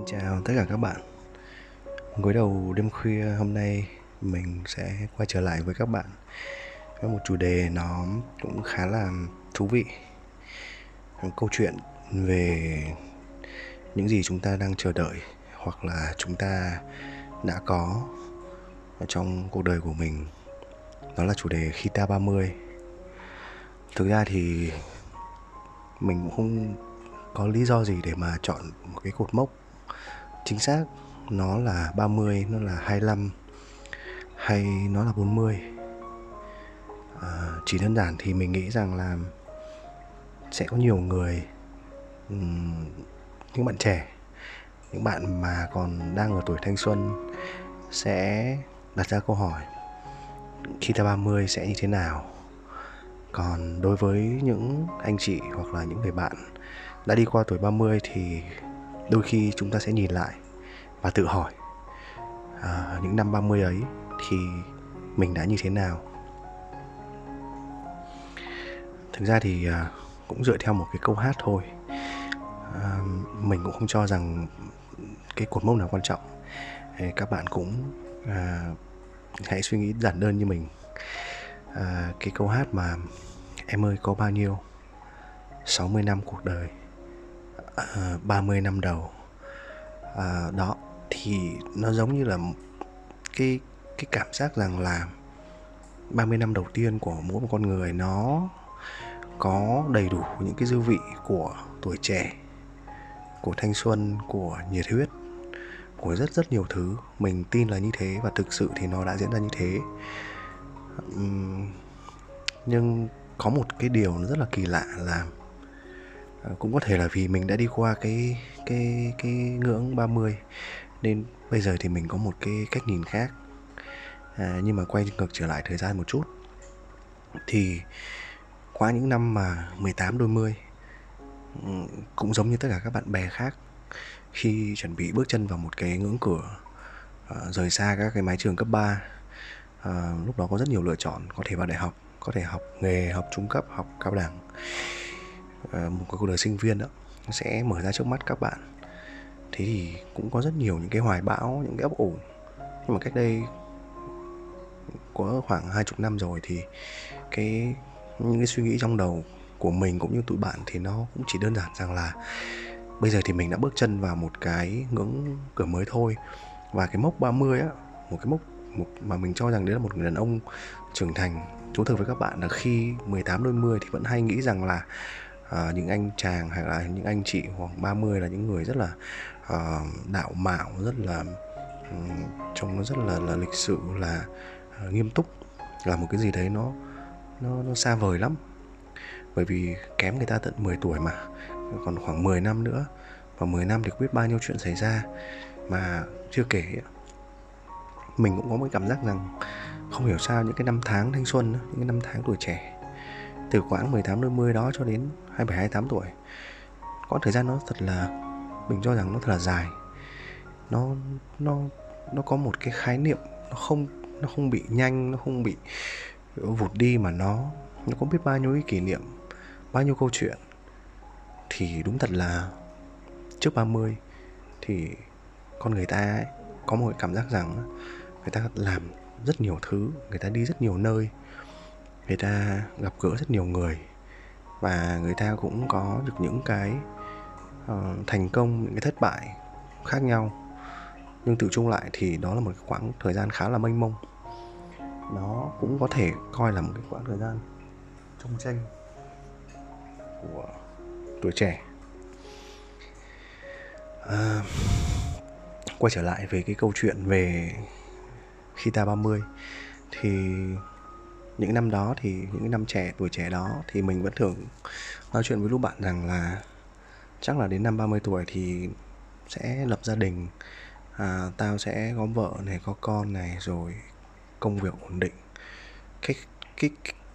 Xin chào tất cả các bạn. Gối đầu đêm khuya hôm nay, mình sẽ quay trở lại với các bạn với một chủ đề nó cũng khá là thú vị. Một câu chuyện về những gì chúng ta đang chờ đợi hoặc là chúng ta đã có ở trong cuộc đời của mình. Đó là chủ đề khi ta 30 thực ra thì mình cũng không có lý do gì để mà chọn một cái cột mốc chính xác nó là 30, nó là 25 hay nó là 40 à, chỉ đơn giản thì mình nghĩ rằng là sẽ có nhiều người um, những bạn trẻ những bạn mà còn đang ở tuổi thanh xuân sẽ đặt ra câu hỏi khi ta 30 sẽ như thế nào? Còn đối với những anh chị hoặc là những người bạn đã đi qua tuổi 30 thì đôi khi chúng ta sẽ nhìn lại và tự hỏi à, những năm 30 ấy thì mình đã như thế nào? Thực ra thì à, cũng dựa theo một cái câu hát thôi. À, mình cũng không cho rằng cái cột mốc nào quan trọng. Các bạn cũng à, hãy suy nghĩ giản đơn như mình. À, cái câu hát mà em ơi có bao nhiêu? 60 năm cuộc đời à, 30 năm đầu. À, đó thì nó giống như là cái cái cảm giác rằng là 30 năm đầu tiên của mỗi một con người nó có đầy đủ những cái dư vị của tuổi trẻ của thanh xuân của nhiệt huyết của rất rất nhiều thứ. Mình tin là như thế và thực sự thì nó đã diễn ra như thế. Uhm, nhưng có một cái điều nó rất là kỳ lạ là à, cũng có thể là vì mình đã đi qua cái cái cái ngưỡng 30 nên bây giờ thì mình có một cái cách nhìn khác. À, nhưng mà quay ngược trở lại thời gian một chút thì qua những năm mà 18 đôi mươi ừ, cũng giống như tất cả các bạn bè khác khi chuẩn bị bước chân vào một cái ngưỡng cửa à, rời xa các cái mái trường cấp 3 à, ờ, lúc đó có rất nhiều lựa chọn có thể vào đại học có thể học nghề học trung cấp học cao đẳng. À, một cuộc đời sinh viên đó, nó sẽ mở ra trước mắt các bạn. Thế thì cũng có rất nhiều những cái hoài bão, những cái ấp ủ. Nhưng mà cách đây có khoảng hai chục năm rồi thì cái, những cái suy nghĩ trong đầu của mình cũng như tụi bạn thì nó cũng chỉ đơn giản rằng là bây giờ thì mình đã bước chân vào một cái ngưỡng cửa mới thôi. Và cái mốc 30 á, một cái mốc một mà mình cho rằng đấy là một người đàn ông trưởng thành, thú thực với các bạn là khi 18 đôi mươi thì vẫn hay nghĩ rằng là uh, những anh chàng hay là những anh chị khoảng 30 là những người rất là uh, đạo mạo rất là um, trông nó rất là là lịch sự là uh, nghiêm túc. Là một cái gì đấy nó nó nó xa vời lắm. Bởi vì kém người ta tận 10 tuổi mà. Còn khoảng 10 năm nữa và 10 năm thì biết bao nhiêu chuyện xảy ra. Mà chưa kể mình cũng có một cảm giác rằng không hiểu sao những cái năm tháng thanh xuân những cái năm tháng tuổi trẻ từ khoảng 18 đôi mươi đó cho đến 27 28 tuổi. Có thời gian nó thật là mình cho rằng nó thật là dài. Nó nó nó có một cái khái niệm nó không nó không bị nhanh nó không bị vụt đi mà nó nó có biết bao nhiêu cái kỷ niệm bao nhiêu câu chuyện. Thì đúng thật là trước 30 thì con người ta ấy, có một cảm giác rằng người ta làm rất nhiều thứ người ta đi rất nhiều nơi người ta gặp gỡ rất nhiều người và người ta cũng có được những cái uh, thành công những cái thất bại khác nhau. Nhưng tự chung lại thì đó là một khoảng thời gian khá là mênh mông. Nó cũng có thể coi là một cái khoảng thời gian trong tranh của tuổi trẻ. À, quay trở lại về cái câu chuyện về khi ta 30 thì những năm đó thì những năm trẻ tuổi trẻ đó thì mình vẫn thường nói chuyện với lúc bạn rằng là chắc là đến năm 30 tuổi thì sẽ lập gia đình à, tao sẽ có vợ này có con này rồi công việc ổn định cái cái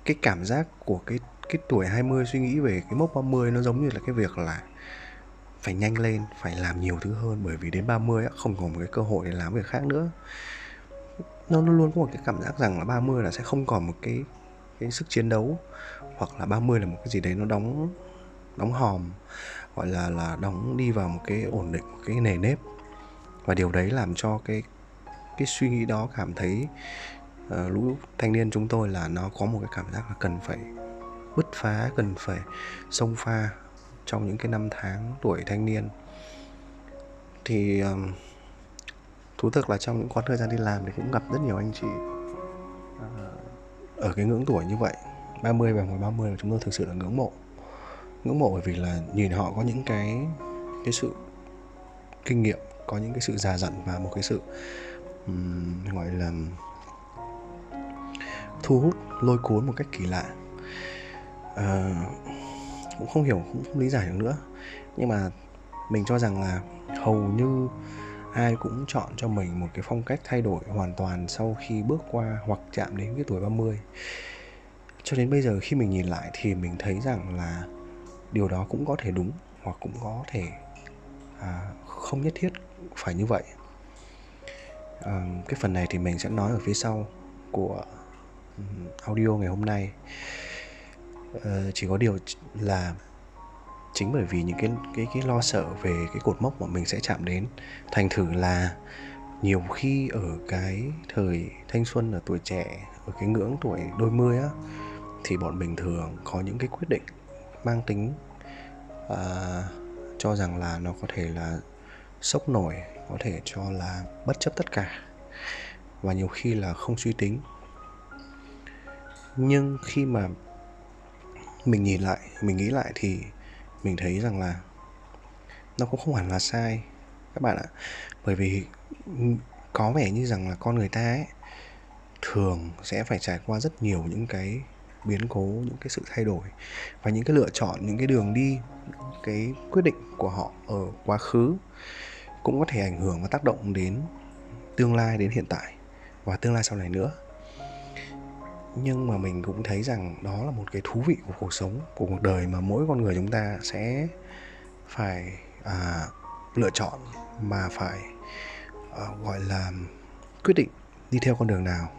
cái cảm giác của cái cái tuổi 20 suy nghĩ về cái mốc 30 nó giống như là cái việc là phải nhanh lên, phải làm nhiều thứ hơn bởi vì đến 30 á, không còn một cái cơ hội để làm việc khác nữa. Nó luôn luôn có một cái cảm giác rằng là 30 là sẽ không còn một cái cái sức chiến đấu hoặc là 30 là một cái gì đấy nó đóng đóng hòm gọi là là đóng đi vào một cái ổn định một cái nề nếp. Và điều đấy làm cho cái cái suy nghĩ đó cảm thấy uh, lũ thanh niên chúng tôi là nó có một cái cảm giác là cần phải bứt phá cần phải xông pha trong những cái năm tháng tuổi thanh niên. Thì uh, thú thực là trong những quãng thời gian đi làm thì cũng gặp rất nhiều anh chị. Ờ, ở cái ngưỡng tuổi như vậy 30 và ngoài 30 là chúng tôi thực sự là ngưỡng mộ. Ngưỡng mộ bởi vì là nhìn họ có những cái cái sự kinh nghiệm có những cái sự già dặn và một cái sự um, gọi là thu hút lôi cuốn một cách kỳ lạ. À, cũng không hiểu cũng không lý giải được nữa. Nhưng mà mình cho rằng là hầu như ai cũng chọn cho mình một cái phong cách thay đổi hoàn toàn sau khi bước qua hoặc chạm đến cái tuổi 30 cho đến bây giờ khi mình nhìn lại thì mình thấy rằng là điều đó cũng có thể đúng hoặc cũng có thể à, không nhất thiết phải như vậy. À, cái phần này thì mình sẽ nói ở phía sau của audio ngày hôm nay. À, chỉ có điều là chính bởi vì những cái cái cái lo sợ về cái cột mốc mà mình sẽ chạm đến. Thành thử là nhiều khi ở cái thời thanh xuân ở tuổi trẻ ở cái ngưỡng tuổi đôi mươi á thì bọn mình thường có những cái quyết định mang tính uh, cho rằng là nó có thể là sốc nổi có thể cho là bất chấp tất cả. Và nhiều khi là không suy tính. Nhưng khi mà mình nhìn lại mình nghĩ lại thì mình thấy rằng là nó cũng không hẳn là sai, các bạn ạ. Bởi vì có vẻ như rằng là con người ta ấy, thường sẽ phải trải qua rất nhiều những cái biến cố, những cái sự thay đổi và những cái lựa chọn, những cái đường đi, cái quyết định của họ ở quá khứ cũng có thể ảnh hưởng và tác động đến tương lai, đến hiện tại và tương lai sau này nữa nhưng mà mình cũng thấy rằng đó là một cái thú vị của cuộc sống của cuộc đời mà mỗi con người chúng ta sẽ phải à, lựa chọn mà phải à, gọi là quyết định đi theo con đường nào.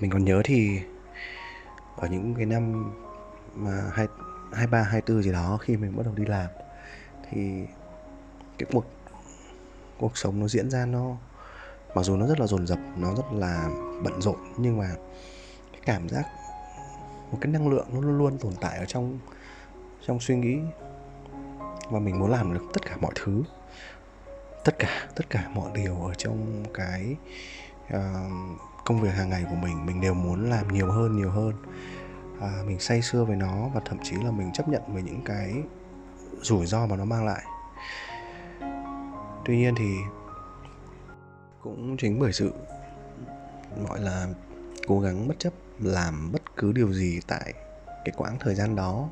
Mình còn nhớ thì ở những cái năm mà hai hai ba hai tư gì đó khi mình bắt đầu đi làm thì cái cuộc cuộc sống nó diễn ra nó mặc dù nó rất là dồn dập nó rất là bận rộn nhưng mà cái cảm giác một cái năng lượng nó luôn luôn tồn tại ở trong trong suy nghĩ. Và mình muốn làm được tất cả mọi thứ tất cả tất cả mọi điều ở trong cái uh, công việc hàng ngày của mình. Mình đều muốn làm nhiều hơn nhiều hơn. À, mình say sưa với nó và thậm chí là mình chấp nhận với những cái rủi ro mà nó mang lại. Tuy nhiên thì cũng chính bởi sự gọi là cố gắng bất chấp, làm bất cứ điều gì tại cái quãng thời gian đó.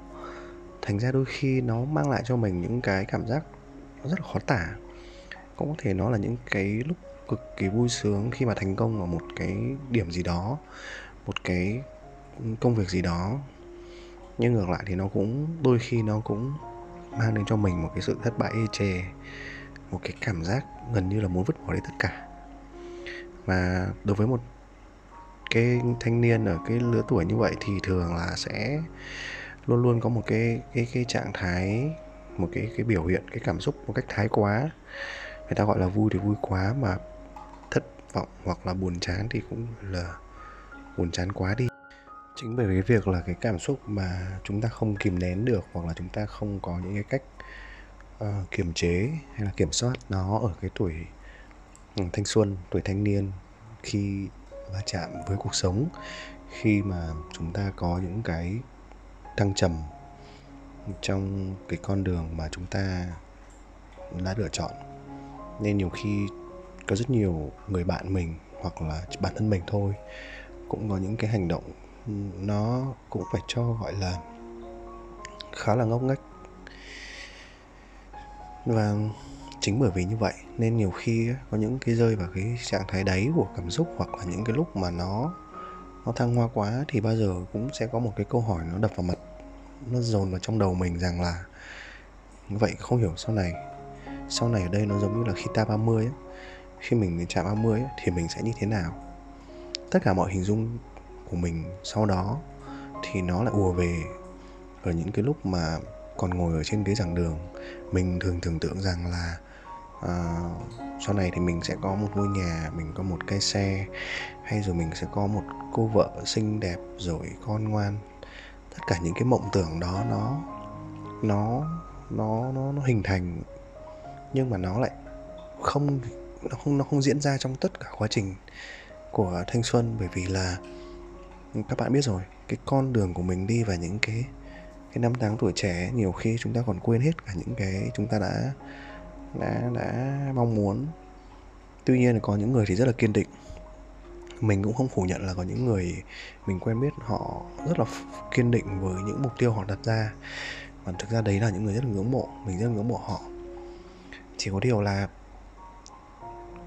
Thành ra đôi khi nó mang lại cho mình những cái cảm giác rất là khó tả. Cũng có thể nó là những cái lúc cực kỳ vui sướng khi mà thành công ở một cái điểm gì đó, một cái công việc gì đó. Nhưng ngược lại thì nó cũng, đôi khi nó cũng mang đến cho mình một cái sự thất bại ê chề, một cái cảm giác gần như là muốn vứt bỏ đi tất cả. Và đối với một cái thanh niên ở cái lứa tuổi như vậy thì thường là sẽ luôn luôn có một cái cái cái trạng thái một cái cái biểu hiện cái cảm xúc một cách thái quá. Người ta gọi là vui thì vui quá mà thất vọng hoặc là buồn chán thì cũng là buồn chán quá đi. Chính bởi cái việc là cái cảm xúc mà chúng ta không kìm nén được hoặc là chúng ta không có những cái cách uh, kiềm chế hay là kiểm soát nó ở cái tuổi ừ, thanh xuân tuổi thanh niên khi va chạm với cuộc sống khi mà chúng ta có những cái thăng trầm trong cái con đường mà chúng ta đã lựa chọn. Nên nhiều khi có rất nhiều người bạn mình hoặc là bản thân mình thôi cũng có những cái hành động, nó cũng phải cho, gọi là, khá là ngốc nghếch. Và chính bởi vì như vậy nên nhiều khi có những cái rơi vào cái trạng thái đáy của cảm xúc hoặc là những cái lúc mà nó nó thăng hoa quá thì bao giờ cũng sẽ có một cái câu hỏi nó đập vào mặt nó dồn vào trong đầu mình rằng là như vậy không hiểu sau này sau này ở đây nó giống như là khi ta 30 ấy, khi mình chạm 30 ấy, thì mình sẽ như thế nào? Tất cả mọi hình dung của mình sau đó thì nó lại ùa về ở những cái lúc mà còn ngồi ở trên ghế giảng đường mình thường tưởng tượng rằng là à, sau này thì mình sẽ có một ngôi nhà mình có một cái xe hay rồi mình sẽ có một cô vợ xinh đẹp rồi con ngoan. Tất cả những cái mộng tưởng đó nó nó nó nó nó hình thành nhưng mà nó lại không nó không nó không diễn ra trong tất cả quá trình của thanh xuân. Bởi vì là các bạn biết rồi cái con đường của mình đi và những cái cái năm tháng tuổi trẻ nhiều khi chúng ta còn quên hết cả những cái chúng ta đã đã đã mong muốn. Tuy nhiên là có những người thì rất là kiên định. Mình cũng không phủ nhận là có những người mình quen biết họ rất là kiên định với những mục tiêu họ đặt ra. Và thực ra đấy là những người rất là ngưỡng mộ, mình rất là ngưỡng mộ họ. Chỉ có điều là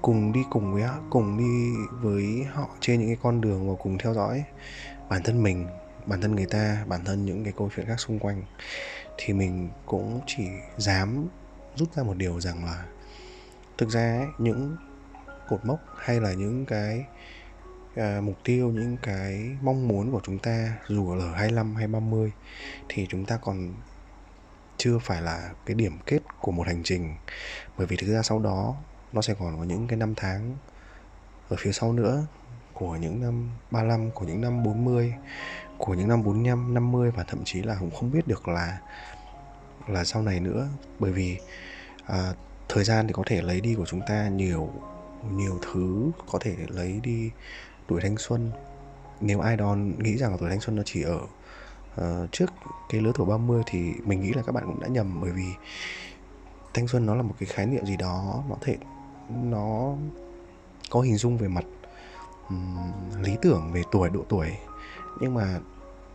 cùng đi cùng với cùng đi với họ trên những cái con đường và cùng theo dõi bản thân mình, bản thân người ta, bản thân những cái câu chuyện khác xung quanh, thì mình cũng chỉ dám rút ra một điều rằng là thực ra ấy, những cột mốc hay là những cái à, mục tiêu những cái mong muốn của chúng ta dù ở 25 hay 30 thì chúng ta còn chưa phải là cái điểm kết của một hành trình. Bởi vì thực ra sau đó nó sẽ còn có những cái năm tháng ở phía sau nữa của những năm 35, của những năm 40, của những năm 45, 50 và thậm chí là cũng không biết được là là sau này nữa. Bởi vì à, thời gian thì có thể lấy đi của chúng ta nhiều nhiều thứ có thể lấy đi tuổi thanh xuân. Nếu ai đó nghĩ rằng là tuổi thanh xuân nó chỉ ở uh, trước cái lứa tuổi 30 thì mình nghĩ là các bạn cũng đã nhầm. Bởi vì thanh xuân nó là một cái khái niệm gì đó nó thể nó có hình dung về mặt um, lý tưởng về tuổi độ tuổi. Nhưng mà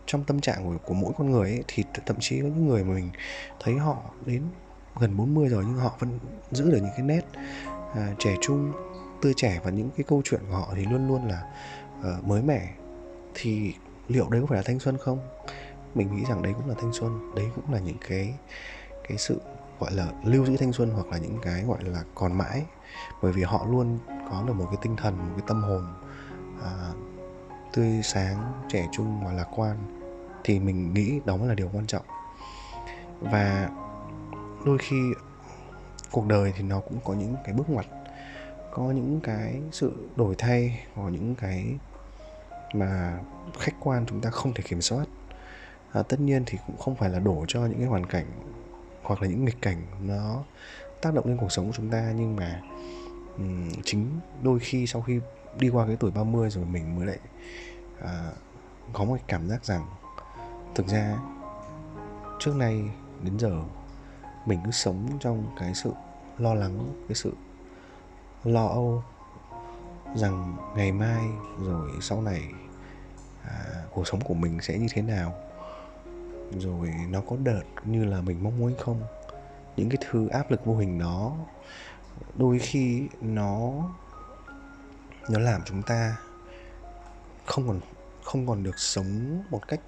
trong tâm trạng của, của mỗi con người ấy, thì thậm chí có những người mà mình thấy họ đến gần 40 rồi nhưng họ vẫn giữ được những cái nét à, trẻ trung tươi trẻ và những cái câu chuyện của họ thì luôn luôn là uh, mới mẻ. Thì liệu đấy có phải là thanh xuân không? Mình nghĩ rằng đấy cũng là thanh xuân. Đấy cũng là những cái cái sự gọi là lưu giữ thanh xuân hoặc là những cái gọi là còn mãi. Bởi vì họ luôn có được một cái tinh thần một cái tâm hồn à, tươi sáng trẻ trung và lạc quan thì mình nghĩ đó mới là điều quan trọng. Và đôi khi cuộc đời thì nó cũng có những cái bước ngoặt có những cái sự đổi thay hoặc những cái mà khách quan chúng ta không thể kiểm soát. À, tất nhiên thì cũng không phải là đổ cho những cái hoàn cảnh hoặc là những nghịch cảnh nó tác động lên cuộc sống của chúng ta nhưng mà um, chính đôi khi sau khi đi qua cái tuổi 30 rồi mình mới lại à, có một cảm giác rằng thực ra trước nay đến giờ mình cứ sống trong cái sự lo lắng cái sự lo âu rằng ngày mai rồi sau này à, cuộc sống của mình sẽ như thế nào rồi nó có đợt như là mình mong muốn không. Những cái thứ áp lực vô hình đó đôi khi nó nó làm chúng ta không còn không còn được sống một cách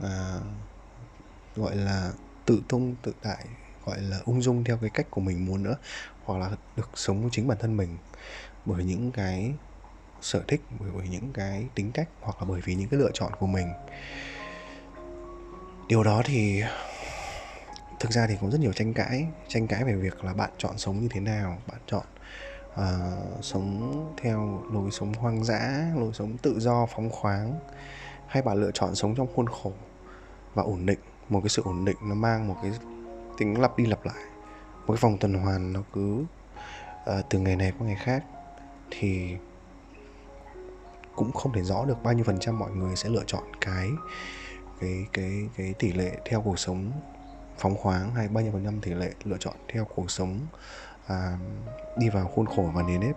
à, gọi là tự tung tự tại gọi là ung dung theo cái cách của mình muốn nữa hoặc là được sống với chính bản thân mình bởi những cái sở thích bởi bởi những cái tính cách hoặc là bởi vì những cái lựa chọn của mình. Điều đó thì thực ra thì có rất nhiều tranh cãi tranh cãi về việc là bạn chọn sống như thế nào bạn chọn uh, sống theo lối sống hoang dã lối sống tự do phóng khoáng. Hay bạn lựa chọn sống trong khuôn khổ và ổn định. Một cái sự ổn định nó mang một cái tính lặp đi lặp lại. Một cái vòng tuần hoàn nó cứ uh, từ ngày này qua ngày khác. Thì cũng không thể rõ được bao nhiêu phần trăm mọi người sẽ lựa chọn cái cái cái cái tỷ lệ theo cuộc sống phóng khoáng hay bao nhiêu phần trăm tỷ lệ lựa chọn theo cuộc sống à, đi vào khuôn khổ và nền nếp.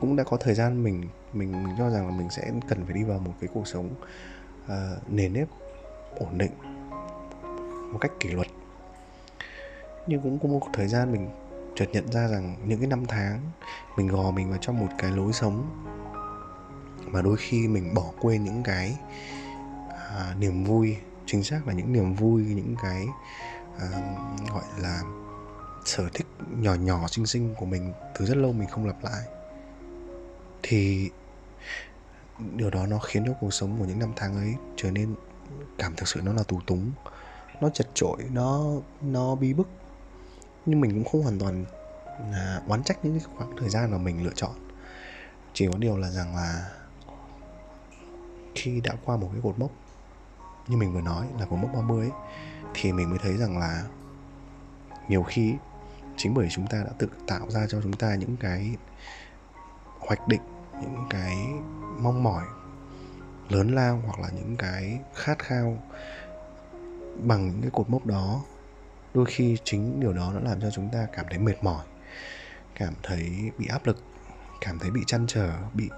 Cũng đã có thời gian mình mình cho rằng là mình sẽ cần phải đi vào một cái cuộc sống à, uh, nền nếp ổn định một cách kỷ luật. Nhưng cũng có một thời gian mình chợt nhận ra rằng những cái năm tháng mình gò mình vào trong một cái lối sống mà đôi khi mình bỏ quên những cái à, niềm vui chính xác là những niềm vui những cái à, gọi là sở thích nhỏ nhỏ xinh xinh của mình từ rất lâu mình không lặp lại. Thì điều đó nó khiến cho cuộc sống của những năm tháng ấy trở nên cảm thực sự nó là tù túng nó chật chội, nó nó bi bức. Nhưng mình cũng không hoàn toàn à, oán trách những khoảng thời gian mà mình lựa chọn. Chỉ có điều là rằng là khi đã qua một cái cột mốc như mình vừa nói là cột mốc 30 ấy, thì mình mới thấy rằng là nhiều khi chính bởi chúng ta đã tự tạo ra cho chúng ta những cái hoạch định những cái mong mỏi lớn lao hoặc là những cái khát khao bằng những cái cột mốc đó. Đôi khi chính điều đó nó làm cho chúng ta cảm thấy mệt mỏi cảm thấy bị áp lực cảm thấy bị chăn trở bị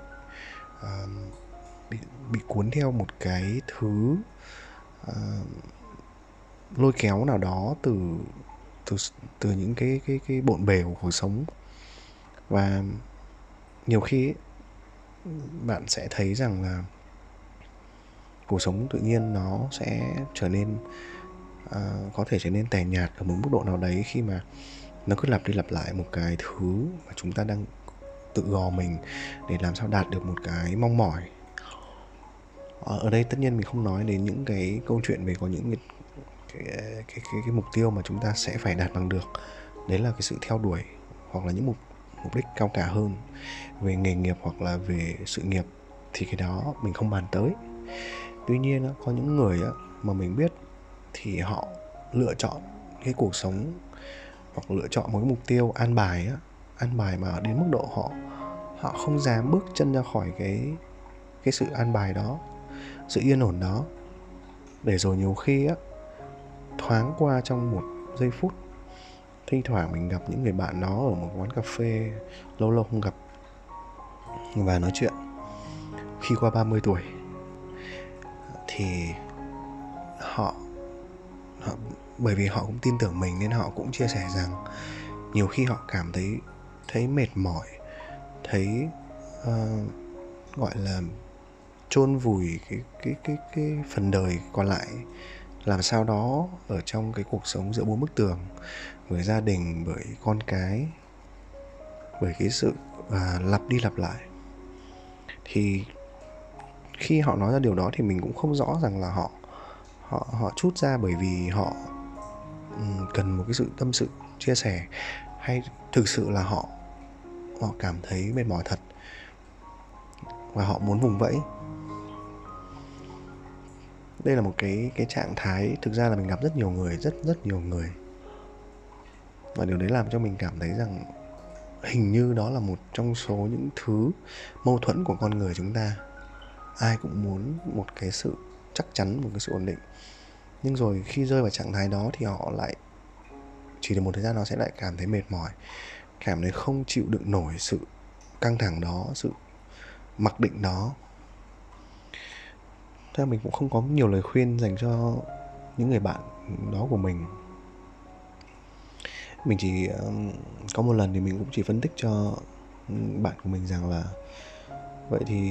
uh, bị bị cuốn theo một cái thứ uh, lôi kéo nào đó từ từ từ những cái cái cái bộn bề của cuộc sống. Và nhiều khi ấy, bạn sẽ thấy rằng là cuộc sống tự nhiên nó sẽ trở nên uh, có thể trở nên tẻ nhạt ở một mức độ nào đấy khi mà nó cứ lặp đi lặp lại một cái thứ mà chúng ta đang tự gò mình để làm sao đạt được một cái mong mỏi. Ờ, ở đây tất nhiên mình không nói đến những cái câu chuyện về có những cái cái, cái, cái, cái mục tiêu mà chúng ta sẽ phải đạt bằng được. Đấy là cái sự theo đuổi hoặc là những mục mục đích cao cả hơn về nghề nghiệp hoặc là về sự nghiệp thì cái đó mình không bàn tới. Tuy nhiên có những người mà mình biết thì họ lựa chọn cái cuộc sống hoặc lựa chọn một cái mục tiêu an bài an bài mà đến mức độ họ họ không dám bước chân ra khỏi cái cái sự an bài đó sự yên ổn đó. Để rồi nhiều khi á thoáng qua trong một giây phút. Thi thoảng mình gặp những người bạn đó ở một quán cà phê lâu lâu không gặp và nói chuyện. Khi qua 30 tuổi thì họ, họ bởi vì họ cũng tin tưởng mình nên họ cũng chia sẻ rằng nhiều khi họ cảm thấy thấy mệt mỏi thấy uh, gọi là chôn vùi cái cái cái cái phần đời còn lại làm sao đó ở trong cái cuộc sống giữa bốn bức tường bởi gia đình bởi con cái bởi cái sự à, lặp đi lặp lại. Thì khi họ nói ra điều đó thì mình cũng không rõ rằng là họ họ họ chút ra bởi vì họ cần một cái sự tâm sự chia sẻ hay thực sự là họ họ cảm thấy mệt mỏi thật và họ muốn vùng vẫy đây là một cái cái trạng thái thực ra là mình gặp rất nhiều người, rất rất nhiều người. Và điều đấy làm cho mình cảm thấy rằng hình như đó là một trong số những thứ mâu thuẫn của con người chúng ta. Ai cũng muốn một cái sự chắc chắn, một cái sự ổn định. Nhưng rồi khi rơi vào trạng thái đó thì họ lại, chỉ được một thời gian nó sẽ lại cảm thấy mệt mỏi, cảm thấy không chịu đựng nổi sự căng thẳng đó, sự mặc định đó thế mình cũng không có nhiều lời khuyên dành cho những người bạn đó của mình. Mình chỉ có một lần thì mình cũng chỉ phân tích cho bạn của mình rằng là vậy thì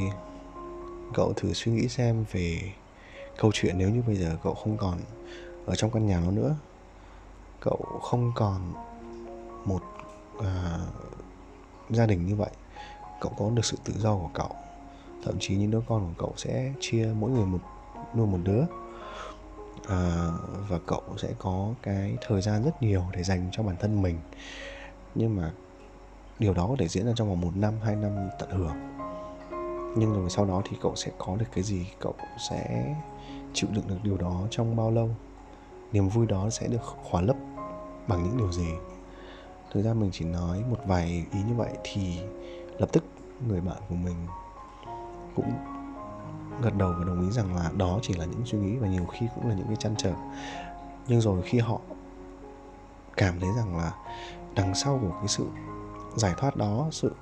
cậu thử suy nghĩ xem về câu chuyện nếu như bây giờ cậu không còn ở trong căn nhà đó nữa. Cậu không còn một à, gia đình như vậy. Cậu có được sự tự do của cậu thậm chí những đứa con của cậu sẽ chia mỗi người một nuôi một đứa. À, và cậu sẽ có cái thời gian rất nhiều để dành cho bản thân mình. Nhưng mà điều đó có thể diễn ra trong vòng một năm hai năm tận hưởng. Nhưng rồi sau đó thì cậu sẽ có được cái gì cậu sẽ chịu đựng được điều đó trong bao lâu? Niềm vui đó sẽ được khỏa lấp bằng những điều gì? Thực ra mình chỉ nói một vài ý như vậy thì lập tức người bạn của mình cũng gật đầu và đồng ý rằng là đó chỉ là những suy nghĩ và nhiều khi cũng là những cái chăn trở. Nhưng rồi khi họ cảm thấy rằng là đằng sau của cái sự giải thoát đó, sự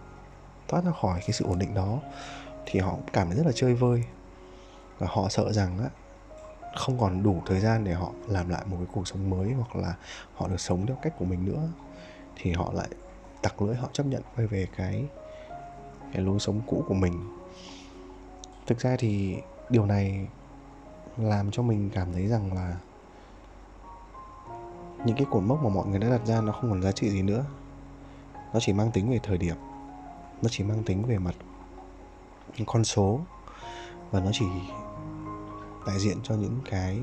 thoát ra khỏi cái sự ổn định đó, thì họ cũng cảm thấy rất là chơi vơi. Và họ sợ rằng á, không còn đủ thời gian để họ làm lại một cái cuộc sống mới hoặc là họ được sống theo cách của mình nữa, thì họ lại tặc lưỡi, họ chấp nhận quay về cái cái lối sống cũ của mình thực ra thì điều này làm cho mình cảm thấy rằng là những cái cột mốc mà mọi người đã đặt ra nó không còn giá trị gì nữa. Nó chỉ mang tính về thời điểm nó chỉ mang tính về mặt con số và nó chỉ đại diện cho những cái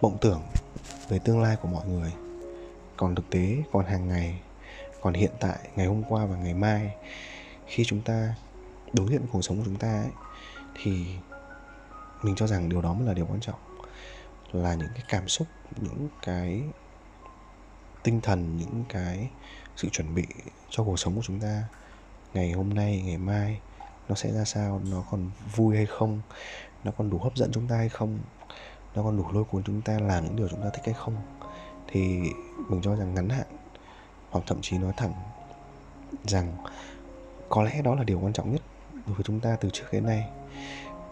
mộng tưởng về tương lai của mọi người. Còn thực tế còn hàng ngày còn hiện tại ngày hôm qua và ngày mai khi chúng ta đối diện cuộc sống của chúng ta ấy, thì mình cho rằng điều đó mới là điều quan trọng. Là những cái cảm xúc, những cái tinh thần, những cái sự chuẩn bị cho cuộc sống của chúng ta ngày hôm nay, ngày mai nó sẽ ra sao, nó còn vui hay không, nó còn đủ hấp dẫn chúng ta hay không, nó còn đủ lôi cuốn chúng ta làm những điều chúng ta thích hay không. Thì mình cho rằng ngắn hạn, hoặc thậm chí nói thẳng rằng có lẽ đó là điều quan trọng nhất đối với chúng ta từ trước đến nay,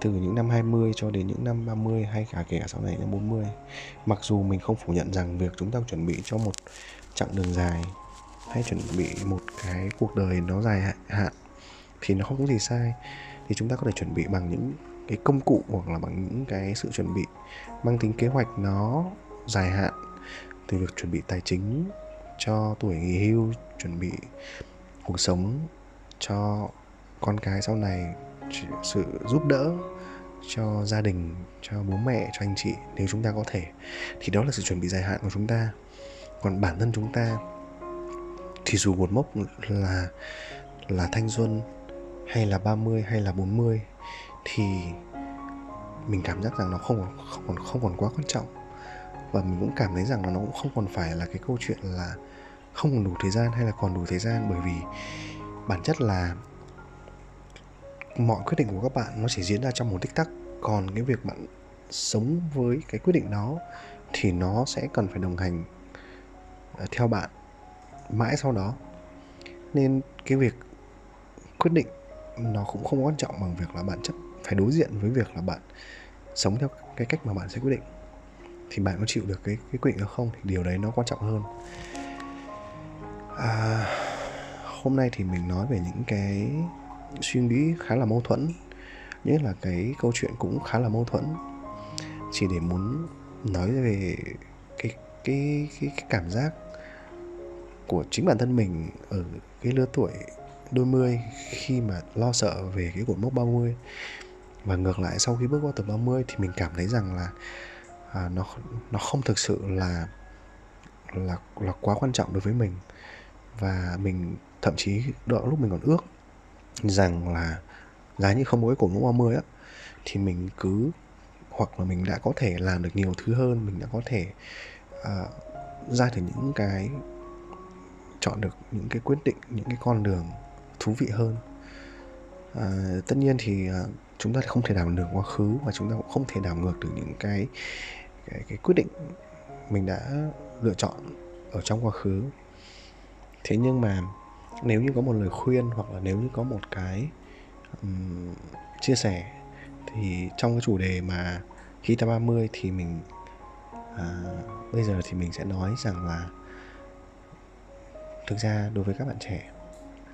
từ những năm 20 cho đến những năm 30 hay cả kể cả sau này năm 40 mặc dù mình không phủ nhận rằng việc chúng ta chuẩn bị cho một chặng đường dài hay chuẩn bị một cái cuộc đời nó dài hạn thì nó không có gì sai. Thì chúng ta có thể chuẩn bị bằng những cái công cụ hoặc là bằng những cái sự chuẩn bị, mang tính kế hoạch nó dài hạn. Từ việc chuẩn bị tài chính cho tuổi nghỉ hưu, chuẩn bị cuộc sống cho con cái sau này sự giúp đỡ cho gia đình, cho bố mẹ, cho anh chị nếu chúng ta có thể. Thì đó là sự chuẩn bị dài hạn của chúng ta. Còn bản thân chúng ta thì dù một mốc là là thanh xuân hay là 30 hay là 40 thì mình cảm giác rằng nó không còn không còn không còn quá quan trọng. Và mình cũng cảm thấy rằng là nó cũng không còn phải là cái câu chuyện là không còn đủ thời gian hay là còn đủ thời gian bởi vì bản chất là mọi quyết định của các bạn nó chỉ diễn ra trong một tích tắc. Còn cái việc bạn sống với cái quyết định đó thì nó sẽ cần phải đồng hành à, theo bạn mãi sau đó. Nên cái việc quyết định nó cũng không quan trọng bằng việc là bạn chấp phải đối diện với việc là bạn sống theo cái cách mà bạn sẽ quyết định. Thì bạn có chịu được cái cái quyết định đó không thì điều đấy nó quan trọng hơn. À, hôm nay thì mình nói về những cái suy nghĩ khá là mâu thuẫn. Nhất là cái câu chuyện cũng khá là mâu thuẫn. Chỉ để muốn nói về cái cái cái, cái cảm giác của chính bản thân mình ở cái lứa tuổi đôi mươi khi mà lo sợ về cái cột mốc 30 và ngược lại sau khi bước qua tuổi 30 thì mình cảm thấy rằng là à, nó nó không thực sự là là là quá quan trọng đối với mình. Và mình thậm chí đó lúc mình còn ước rằng là giá như không có cái cổ mốc 30 á thì mình cứ hoặc là mình đã có thể làm được nhiều thứ hơn mình đã có thể uh, ra được những cái chọn được những cái quyết định những cái con đường thú vị hơn. Uh, tất nhiên thì uh, chúng ta không thể đảo ngược quá khứ và chúng ta cũng không thể đảo ngược được những cái cái, cái quyết định mình đã lựa chọn ở trong quá khứ. Thế nhưng mà nếu như có một lời khuyên hoặc là nếu như có một cái um, chia sẻ thì trong cái chủ đề mà khi ta 30 thì mình à, bây giờ thì mình sẽ nói rằng là thực ra đối với các bạn trẻ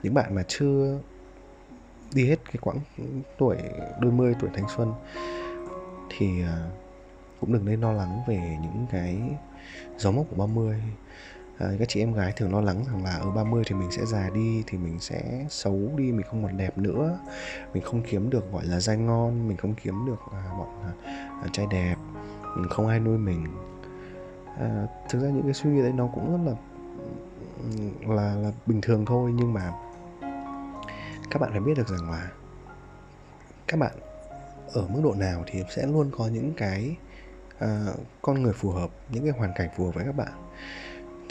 những bạn mà chưa đi hết cái quãng tuổi đôi mươi tuổi thanh xuân thì à, cũng đừng nên lo lắng về những cái dấu mốc của 30 à, các chị em gái thường lo lắng rằng là ở 30 thì mình sẽ già đi thì mình sẽ xấu đi mình không còn đẹp nữa. Mình không kiếm được gọi là dai ngon mình không kiếm được à, bọn à, à, trai đẹp mình không ai nuôi mình. À, thực ra những cái suy nghĩ đấy nó cũng rất là là là bình thường thôi nhưng mà các bạn phải biết được rằng là các bạn ở mức độ nào thì sẽ luôn có những cái uh, con người phù hợp những cái hoàn cảnh phù hợp với các bạn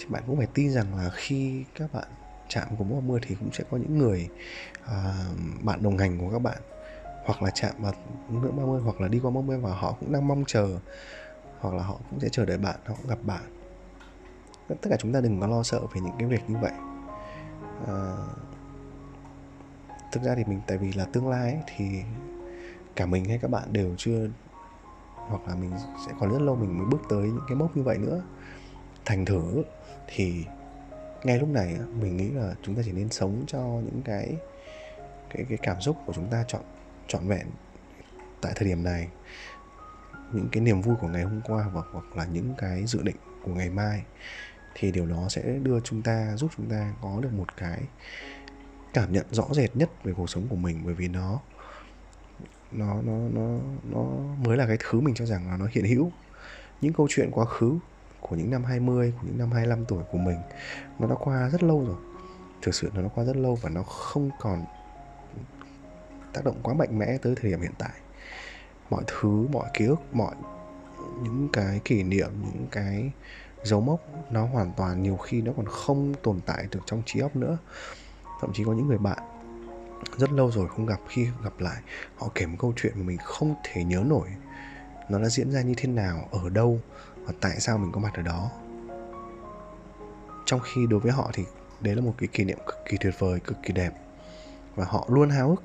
thì bạn cũng phải tin rằng là khi các bạn chạm của mốc 30 thì cũng sẽ có những người uh, bạn đồng hành của các bạn. Hoặc là chạm vào ngưỡng 30 hoặc là đi qua mốc 30 và họ cũng đang mong chờ hoặc là họ cũng sẽ chờ đợi bạn họ cũng gặp bạn. Tất cả chúng ta đừng có lo sợ về những cái việc như vậy. Uh, thực ra thì mình tại vì là tương lai ấy, thì cả mình hay các bạn đều chưa hoặc là mình sẽ còn rất lâu mình mới bước tới những cái mốc như vậy nữa. Thành thử thì ngay lúc này mình nghĩ là chúng ta chỉ nên sống cho những cái cái cái cảm xúc của chúng ta chọn trọn vẹn. Tại thời điểm này, những cái niềm vui của ngày hôm qua hoặc hoặc là những cái dự định của ngày mai thì điều đó sẽ đưa chúng ta, giúp chúng ta có được một cái cảm nhận rõ rệt nhất về cuộc sống của mình. Bởi vì nó nó nó nó nó mới là cái thứ mình cho rằng là nó hiện hữu. Những câu chuyện quá khứ của những năm 20, của những năm 25 tuổi của mình. Nó đã qua rất lâu rồi. Thực sự nó đã qua rất lâu và nó không còn tác động quá mạnh mẽ tới thời điểm hiện tại. Mọi thứ mọi ký ức mọi những cái kỷ niệm những cái dấu mốc nó hoàn toàn nhiều khi nó còn không tồn tại được trong trí óc nữa. Thậm chí có những người bạn rất lâu rồi không gặp khi gặp lại họ kể một câu chuyện mà mình không thể nhớ nổi. Nó đã diễn ra như thế nào ở đâu và tại sao mình có mặt ở đó? Trong khi đối với họ thì đấy là một cái kỷ niệm cực kỳ tuyệt vời cực kỳ đẹp. Và họ luôn háo hức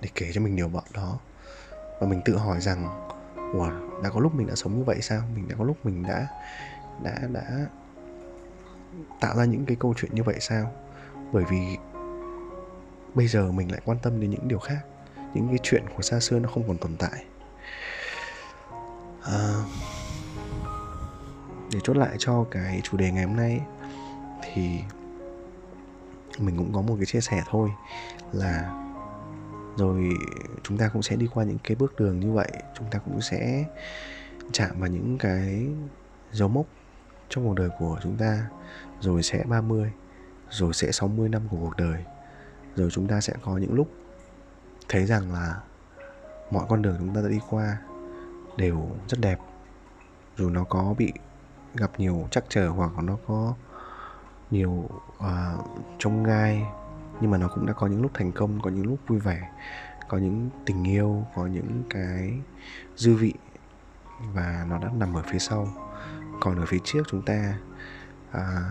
để kể cho mình điều bọn đó. Và mình tự hỏi rằng ủa đã có lúc mình đã sống như vậy sao? Mình đã có lúc mình đã đã đã tạo ra những cái câu chuyện như vậy sao? Bởi vì bây giờ mình lại quan tâm đến những điều khác. Những cái chuyện của xa xưa nó không còn tồn tại. À, để chốt lại cho cái chủ đề ngày hôm nay thì mình cũng có một cái chia sẻ thôi là rồi chúng ta cũng sẽ đi qua những cái bước đường như vậy, chúng ta cũng sẽ chạm vào những cái dấu mốc trong cuộc đời của chúng ta, rồi sẽ 30 rồi sẽ 60 năm của cuộc đời, rồi chúng ta sẽ có những lúc thấy rằng là mọi con đường chúng ta đã đi qua đều rất đẹp, dù nó có bị gặp nhiều trắc trở hoặc nó có nhiều à, uh, trông gai nhưng mà nó cũng đã có những lúc thành công có những lúc vui vẻ có những tình yêu có những cái dư vị và nó đã nằm ở phía sau. Còn ở phía trước chúng ta à,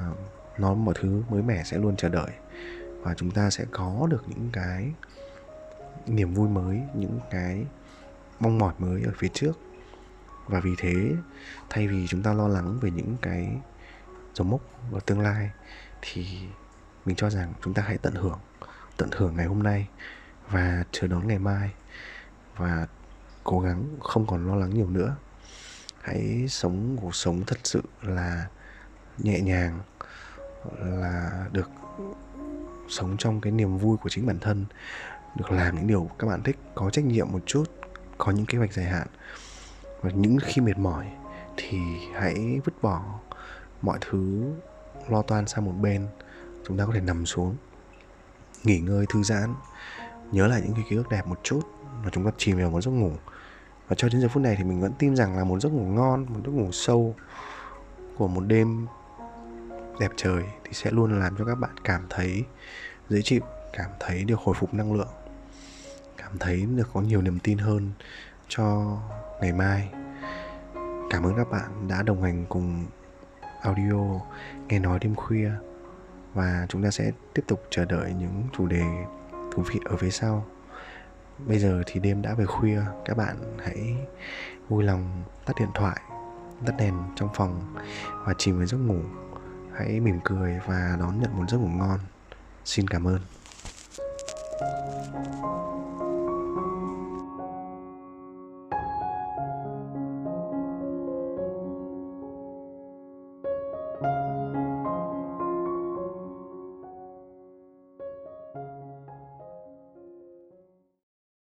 nó mọi thứ mới mẻ sẽ luôn chờ đợi và chúng ta sẽ có được những cái niềm vui mới những cái mong mỏi mới ở phía trước và vì thế, thay vì chúng ta lo lắng về những cái dấu mốc ở tương lai, thì mình cho rằng chúng ta hãy tận hưởng tận hưởng ngày hôm nay và chờ đón ngày mai. Và cố gắng không còn lo lắng nhiều nữa. Hãy sống cuộc sống thật sự là nhẹ nhàng, là được sống trong cái niềm vui của chính bản thân, được làm những điều các bạn thích, có trách nhiệm một chút, có những kế hoạch dài hạn và những khi mệt mỏi thì hãy vứt bỏ mọi thứ lo toan sang một bên. Chúng ta có thể nằm xuống, nghỉ ngơi thư giãn, nhớ lại những cái ký ức đẹp một chút và chúng ta chìm vào một giấc ngủ. Và cho đến giờ phút này thì mình vẫn tin rằng là một giấc ngủ ngon, một giấc ngủ sâu của một đêm đẹp trời thì sẽ luôn làm cho các bạn cảm thấy dễ chịu, cảm thấy được hồi phục năng lượng, cảm thấy được có nhiều niềm tin hơn cho ngày mai. Cảm ơn các bạn đã đồng hành cùng audio nghe nói đêm khuya. Và chúng ta sẽ tiếp tục chờ đợi những chủ đề thú vị ở phía sau. Bây giờ thì đêm đã về khuya. Các bạn hãy vui lòng tắt điện thoại, tắt đèn trong phòng và chìm vào giấc ngủ. Hãy mỉm cười và đón nhận một giấc ngủ ngon. Xin cảm ơn.